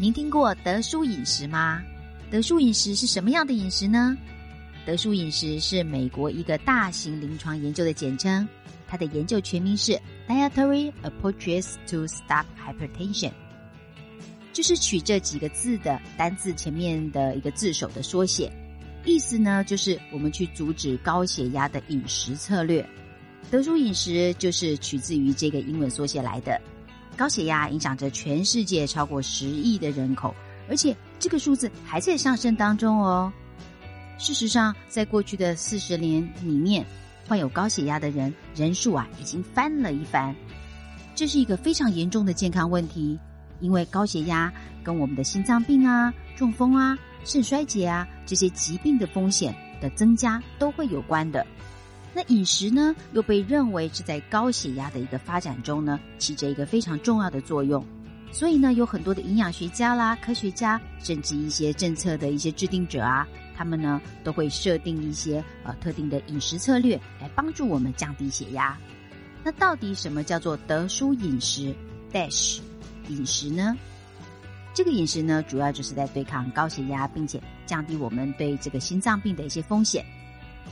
您听过德叔饮食吗？德叔饮食是什么样的饮食呢？德叔饮食是美国一个大型临床研究的简称，它的研究全名是 Dietary Approaches to Stop Hypertension，就是取这几个字的单字前面的一个字首的缩写，意思呢就是我们去阻止高血压的饮食策略。德叔饮食就是取自于这个英文缩写来的。高血压影响着全世界超过十亿的人口，而且这个数字还在上升当中哦。事实上，在过去的四十年里面，患有高血压的人人数啊，已经翻了一番。这是一个非常严重的健康问题，因为高血压跟我们的心脏病啊、中风啊、肾衰竭啊这些疾病的风险的增加都会有关的。那饮食呢，又被认为是在高血压的一个发展中呢，起着一个非常重要的作用。所以呢，有很多的营养学家啦、科学家，甚至一些政策的一些制定者啊。他们呢都会设定一些呃特定的饮食策略来帮助我们降低血压。那到底什么叫做德叔饮食 （DASH） 饮食呢？这个饮食呢主要就是在对抗高血压，并且降低我们对这个心脏病的一些风险。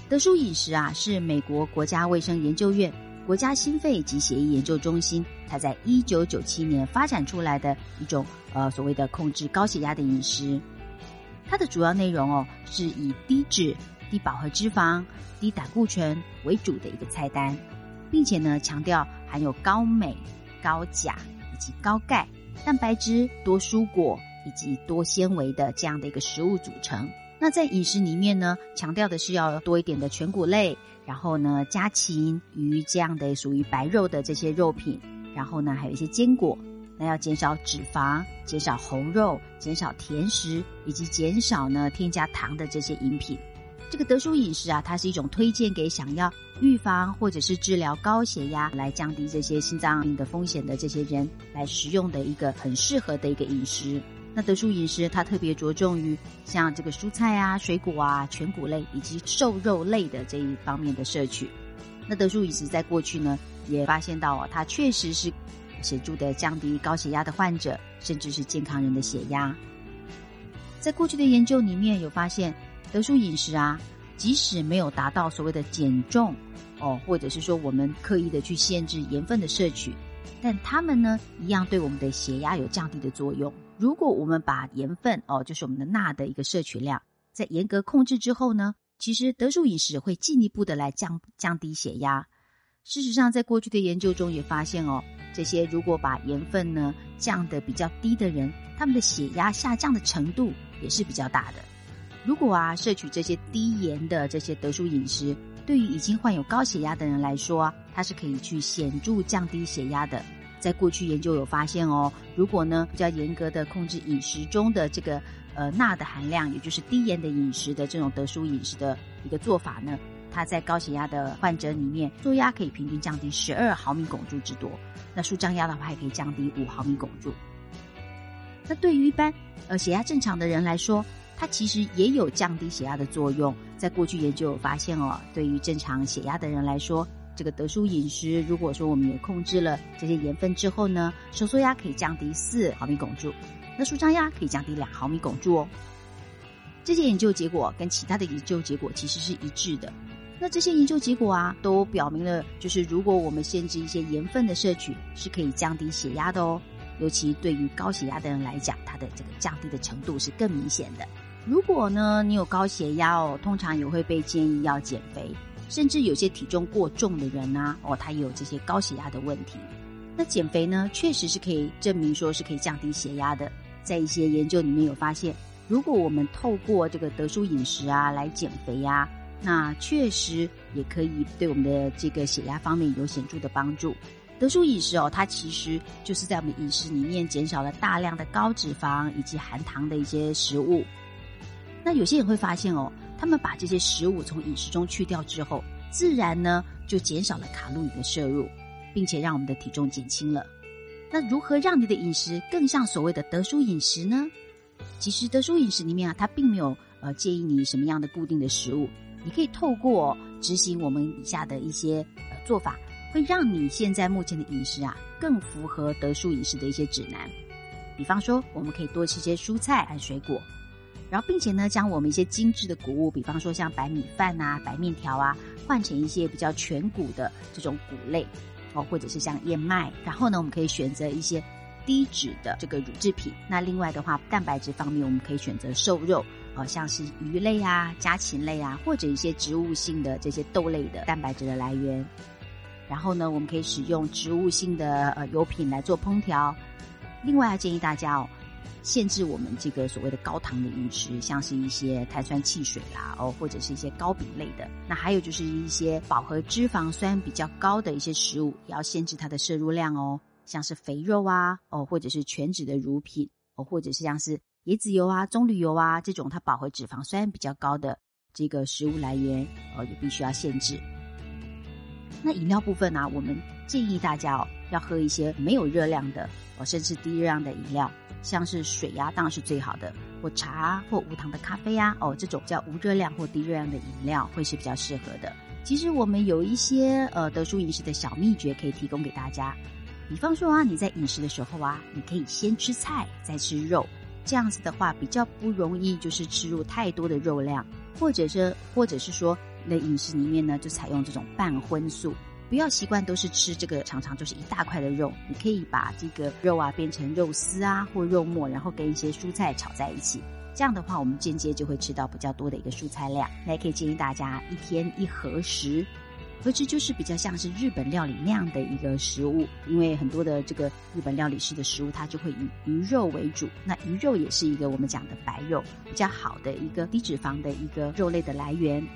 德叔饮食啊是美国国家卫生研究院国家心肺及血液研究中心，它在一九九七年发展出来的一种呃所谓的控制高血压的饮食。它的主要内容哦，是以低脂、低饱和脂肪、低胆固醇为主的一个菜单，并且呢强调含有高镁、高钾以及高钙、蛋白质、多蔬果以及多纤维的这样的一个食物组成。那在饮食里面呢，强调的是要多一点的全谷类，然后呢家禽、鱼这样的属于白肉的这些肉品，然后呢还有一些坚果。那要减少脂肪，减少红肉，减少甜食，以及减少呢添加糖的这些饮品。这个德叔饮食啊，它是一种推荐给想要预防或者是治疗高血压、来降低这些心脏病的风险的这些人来食用的一个很适合的一个饮食。那德叔饮食它特别着重于像这个蔬菜啊、水果啊、全谷类以及瘦肉类的这一方面的摄取。那德叔饮食在过去呢，也发现到哦，它确实是。显著的降低高血压的患者，甚至是健康人的血压。在过去的研究里面有发现，德叔饮食啊，即使没有达到所谓的减重哦，或者是说我们刻意的去限制盐分的摄取，但他们呢，一样对我们的血压有降低的作用。如果我们把盐分哦，就是我们的钠的一个摄取量，在严格控制之后呢，其实德叔饮食会进一步的来降降低血压。事实上，在过去的研究中也发现哦，这些如果把盐分呢降得比较低的人，他们的血压下降的程度也是比较大的。如果啊摄取这些低盐的这些德叔饮食，对于已经患有高血压的人来说，它是可以去显著降低血压的。在过去研究有发现哦，如果呢比较严格的控制饮食中的这个呃钠的含量，也就是低盐的饮食的这种德叔饮食的一个做法呢。它在高血压的患者里面，做压可以平均降低十二毫米汞柱之多。那舒张压的话，还可以降低五毫米汞柱。那对于一般呃血压正常的人来说，它其实也有降低血压的作用。在过去研究有发现哦，对于正常血压的人来说，这个德叔饮食，如果说我们也控制了这些盐分之后呢，收缩压可以降低四毫米汞柱，那舒张压可以降低两毫米汞柱哦。这些研究结果跟其他的研究结果其实是一致的。那这些研究结果啊，都表明了，就是如果我们限制一些盐分的摄取，是可以降低血压的哦。尤其对于高血压的人来讲，它的这个降低的程度是更明显的。如果呢，你有高血压哦，通常也会被建议要减肥，甚至有些体重过重的人啊，哦，他也有这些高血压的问题。那减肥呢，确实是可以证明说是可以降低血压的。在一些研究里面有发现，如果我们透过这个德叔饮食啊来减肥呀。那确实也可以对我们的这个血压方面有显著的帮助。德叔饮食哦，它其实就是在我们饮食里面减少了大量的高脂肪以及含糖的一些食物。那有些人会发现哦，他们把这些食物从饮食中去掉之后，自然呢就减少了卡路里的摄入，并且让我们的体重减轻了。那如何让你的饮食更像所谓的德叔饮食呢？其实德叔饮食里面啊，它并没有呃建议你什么样的固定的食物。你可以透过执行我们以下的一些呃做法，会让你现在目前的饮食啊更符合德叔饮食的一些指南。比方说，我们可以多吃些蔬菜和水果，然后并且呢，将我们一些精致的谷物，比方说像白米饭啊、白面条啊，换成一些比较全谷的这种谷类哦，或者是像燕麦。然后呢，我们可以选择一些低脂的这个乳制品。那另外的话，蛋白质方面，我们可以选择瘦肉。哦，像是鱼类啊、家禽类啊，或者一些植物性的这些豆类的蛋白质的来源。然后呢，我们可以使用植物性的呃油品来做烹调。另外，要建议大家哦，限制我们这个所谓的高糖的饮食，像是一些碳酸汽水啦，哦，或者是一些糕饼类的。那还有就是一些饱和脂肪酸比较高的一些食物，也要限制它的摄入量哦，像是肥肉啊，哦，或者是全脂的乳品，哦，或者是像是。椰子油啊、棕榈油啊，这种它饱和脂肪酸比较高的这个食物来源，呃，也必须要限制。那饮料部分呢，我们建议大家哦，要喝一些没有热量的哦，甚至低热量的饮料，像是水呀，当然是最好的，或茶或无糖的咖啡呀，哦，这种叫无热量或低热量的饮料会是比较适合的。其实我们有一些呃德叔饮食的小秘诀可以提供给大家，比方说啊，你在饮食的时候啊，你可以先吃菜，再吃肉。这样子的话，比较不容易就是吃入太多的肉量，或者是或者是说，那饮食里面呢，就采用这种半荤素，不要习惯都是吃这个常常就是一大块的肉，你可以把这个肉啊变成肉丝啊或肉末，然后跟一些蔬菜炒在一起，这样的话，我们间接就会吃到比较多的一个蔬菜量。那也可以建议大家一天一盒食。何止就是比较像是日本料理那样的一个食物，因为很多的这个日本料理式的食物，它就会以鱼肉为主。那鱼肉也是一个我们讲的白肉，比较好的一个低脂肪的一个肉类的来源。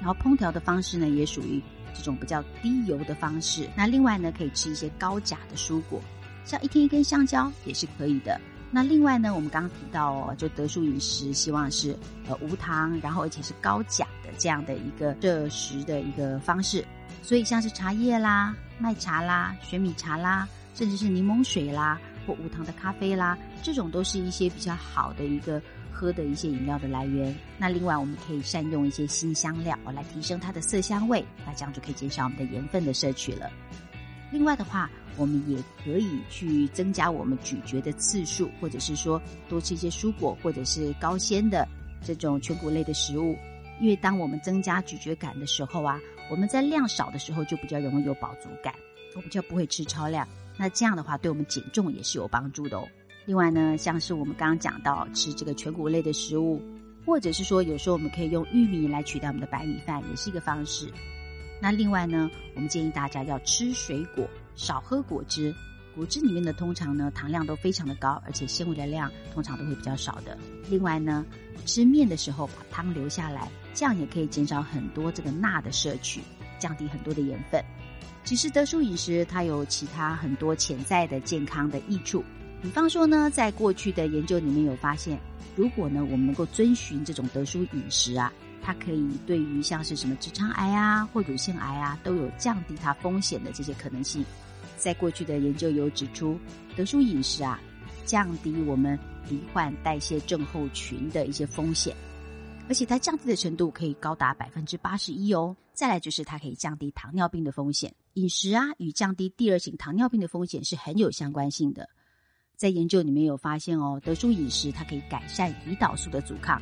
然后烹调的方式呢，也属于这种比较低油的方式。那另外呢，可以吃一些高钾的蔬果，像一天一根香蕉也是可以的。那另外呢，我们刚刚提到哦，就德叔饮食希望是呃无糖，然后而且是高钾的这样的一个摄食的一个方式。所以像是茶叶啦、麦茶啦、玄米茶啦，甚至是柠檬水啦或无糖的咖啡啦，这种都是一些比较好的一个喝的一些饮料的来源。那另外我们可以善用一些新香料来提升它的色香味，那这样就可以减少我们的盐分的摄取了。另外的话，我们也可以去增加我们咀嚼的次数，或者是说多吃一些蔬果，或者是高纤的这种全谷类的食物。因为当我们增加咀嚼感的时候啊，我们在量少的时候就比较容易有饱足感，我们就不会吃超量。那这样的话，对我们减重也是有帮助的哦。另外呢，像是我们刚刚讲到吃这个全谷类的食物，或者是说有时候我们可以用玉米来取代我们的白米饭，也是一个方式。那另外呢，我们建议大家要吃水果，少喝果汁。果汁里面的通常呢糖量都非常的高，而且纤维的量通常都会比较少的。另外呢，吃面的时候把汤留下来，这样也可以减少很多这个钠的摄取，降低很多的盐分。其实德叔饮食它有其他很多潜在的健康的益处，比方说呢，在过去的研究里面有发现，如果呢我们能够遵循这种德叔饮食啊。它可以对于像是什么直肠癌啊或乳腺癌啊都有降低它风险的这些可能性。在过去的研究有指出，德叔饮食啊，降低我们罹患代谢症候群的一些风险，而且它降低的程度可以高达百分之八十一哦。再来就是它可以降低糖尿病的风险。饮食啊与降低第二型糖尿病的风险是很有相关性的。在研究里面有发现哦，德叔饮食它可以改善胰岛素的阻抗。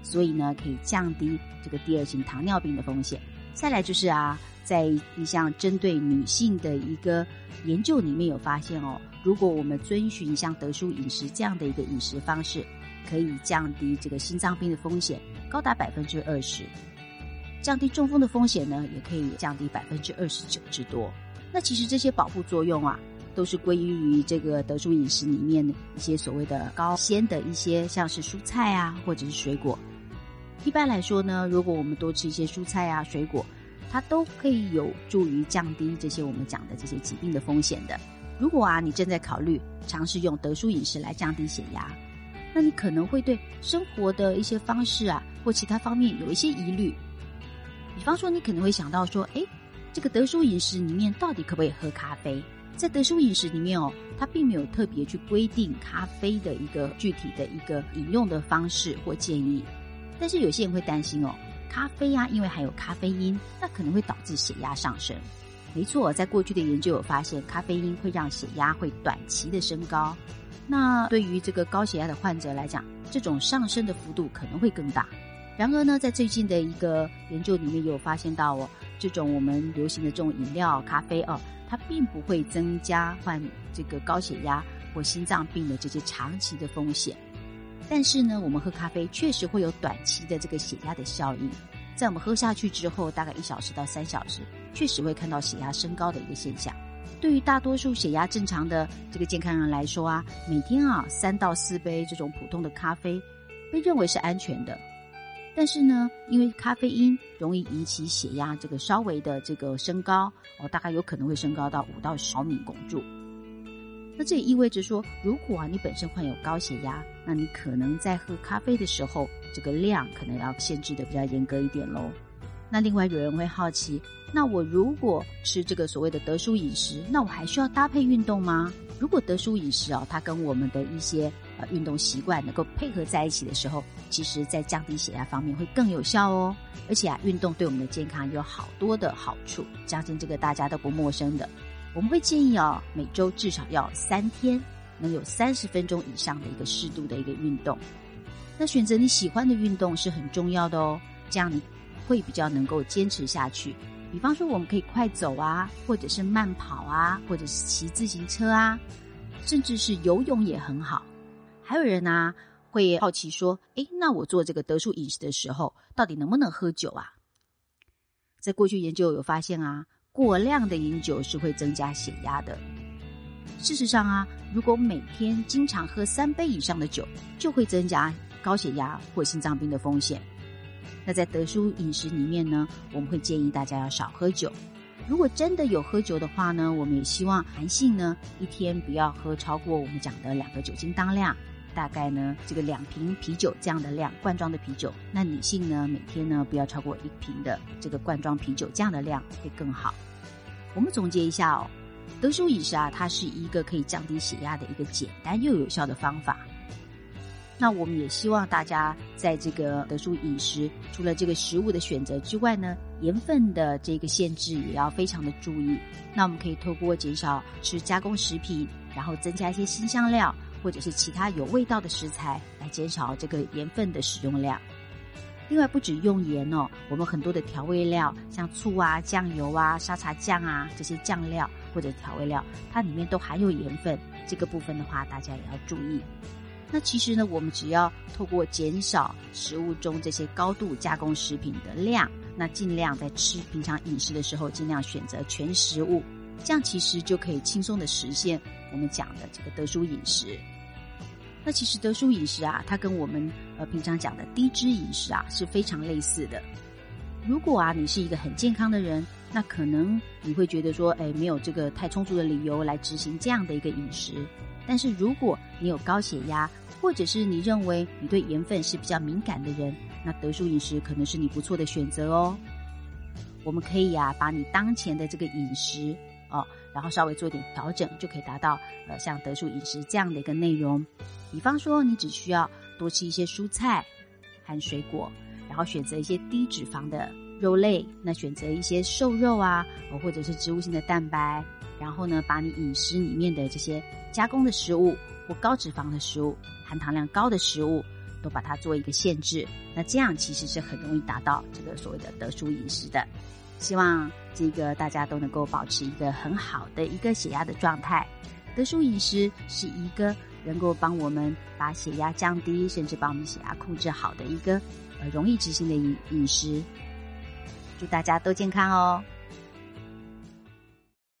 所以呢，可以降低这个第二型糖尿病的风险。再来就是啊，在一项针对女性的一个研究里面有发现哦，如果我们遵循像德叔饮食这样的一个饮食方式，可以降低这个心脏病的风险高达百分之二十，降低中风的风险呢，也可以降低百分之二十九之多。那其实这些保护作用啊，都是归于于这个德叔饮食里面的一些所谓的高纤的一些，像是蔬菜啊，或者是水果。一般来说呢，如果我们多吃一些蔬菜啊、水果，它都可以有助于降低这些我们讲的这些疾病的风险的。如果啊，你正在考虑尝试用德叔饮食来降低血压，那你可能会对生活的一些方式啊或其他方面有一些疑虑。比方说，你可能会想到说，哎，这个德叔饮食里面到底可不可以喝咖啡？在德叔饮食里面哦，它并没有特别去规定咖啡的一个具体的一个饮用的方式或建议。但是有些人会担心哦，咖啡呀，因为含有咖啡因，那可能会导致血压上升。没错，在过去的研究有发现，咖啡因会让血压会短期的升高。那对于这个高血压的患者来讲，这种上升的幅度可能会更大。然而呢，在最近的一个研究里面有发现到哦，这种我们流行的这种饮料、咖啡哦，它并不会增加患这个高血压或心脏病的这些长期的风险。但是呢，我们喝咖啡确实会有短期的这个血压的效应，在我们喝下去之后，大概一小时到三小时，确实会看到血压升高的一个现象。对于大多数血压正常的这个健康人来说啊，每天啊三到四杯这种普通的咖啡，被认为是安全的。但是呢，因为咖啡因容易引起血压这个稍微的这个升高，哦，大概有可能会升高到五到十毫米汞柱。那这也意味着说，如果啊你本身患有高血压，那你可能在喝咖啡的时候，这个量可能要限制的比较严格一点喽。那另外有人会好奇，那我如果吃这个所谓的德叔饮食，那我还需要搭配运动吗？如果德叔饮食啊，它跟我们的一些运动习惯能够配合在一起的时候，其实在降低血压方面会更有效哦。而且啊，运动对我们的健康有好多的好处，相信这个大家都不陌生的。我们会建议哦，每周至少要三天，能有三十分钟以上的一个适度的一个运动。那选择你喜欢的运动是很重要的哦，这样你。会比较能够坚持下去。比方说，我们可以快走啊，或者是慢跑啊，或者是骑自行车啊，甚至是游泳也很好。还有人呢，会好奇说：“诶，那我做这个德数饮食的时候，到底能不能喝酒啊？”在过去研究有发现啊，过量的饮酒是会增加血压的。事实上啊，如果每天经常喝三杯以上的酒，就会增加高血压或心脏病的风险。那在德叔饮食里面呢，我们会建议大家要少喝酒。如果真的有喝酒的话呢，我们也希望男性呢一天不要喝超过我们讲的两个酒精当量，大概呢这个两瓶啤酒这样的量，罐装的啤酒。那女性呢每天呢不要超过一瓶的这个罐装啤酒这样的量会更好。我们总结一下哦，德叔饮食啊，它是一个可以降低血压的一个简单又有效的方法。那我们也希望大家在这个德叔饮食，除了这个食物的选择之外呢，盐分的这个限制也要非常的注意。那我们可以透过减少吃加工食品，然后增加一些新香料或者是其他有味道的食材，来减少这个盐分的使用量。另外，不止用盐哦，我们很多的调味料，像醋啊、酱油啊、沙茶酱啊这些酱料或者调味料，它里面都含有盐分。这个部分的话，大家也要注意。那其实呢，我们只要透过减少食物中这些高度加工食品的量，那尽量在吃平常饮食的时候，尽量选择全食物，这样其实就可以轻松的实现我们讲的这个德叔饮食。那其实德叔饮食啊，它跟我们呃平常讲的低脂饮食啊是非常类似的。如果啊你是一个很健康的人，那可能你会觉得说，哎，没有这个太充足的理由来执行这样的一个饮食。但是如果你有高血压，或者是你认为你对盐分是比较敏感的人，那德叔饮食可能是你不错的选择哦。我们可以呀，把你当前的这个饮食哦，然后稍微做一点调整，就可以达到呃像德叔饮食这样的一个内容。比方说，你只需要多吃一些蔬菜和水果，然后选择一些低脂肪的肉类，那选择一些瘦肉啊，或者是植物性的蛋白。然后呢，把你饮食里面的这些加工的食物或高脂肪的食物、含糖量高的食物，都把它做一个限制。那这样其实是很容易达到这个所谓的德叔饮食的。希望这个大家都能够保持一个很好的一个血压的状态。德叔饮食是一个能够帮我们把血压降低，甚至把我们血压控制好的一个呃容易执行的饮饮食。祝大家都健康哦！